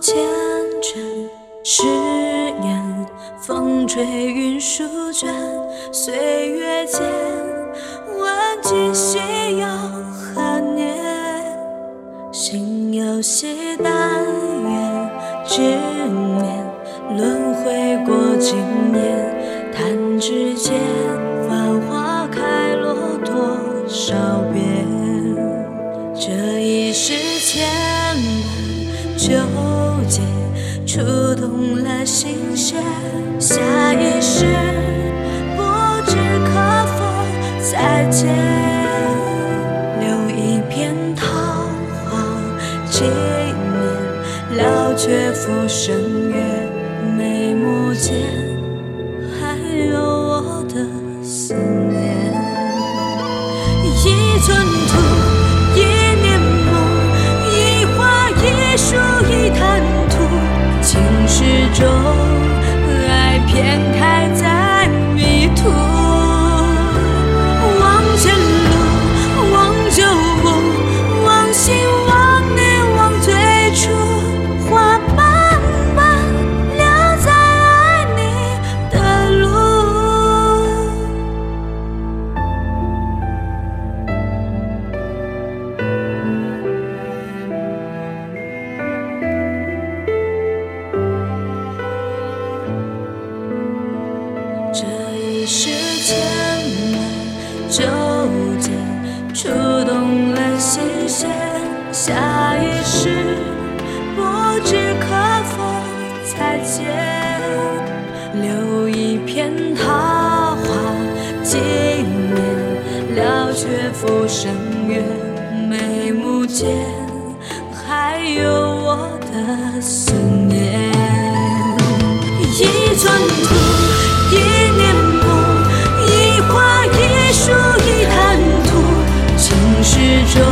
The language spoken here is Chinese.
前尘，誓言风吹云舒卷，岁月间问今夕又何年？心有些但愿执念，轮回过经年，弹指间繁花开落多少遍？这一世千般纠结，触动了心弦。下一世不知可否再见，留一片桃花纪念，了却浮生月，眉目间始终，爱偏开留一片桃花纪念，了却浮生月，眉目间还有我的思念。一寸土，一念梦，一花一树一贪图，情是种，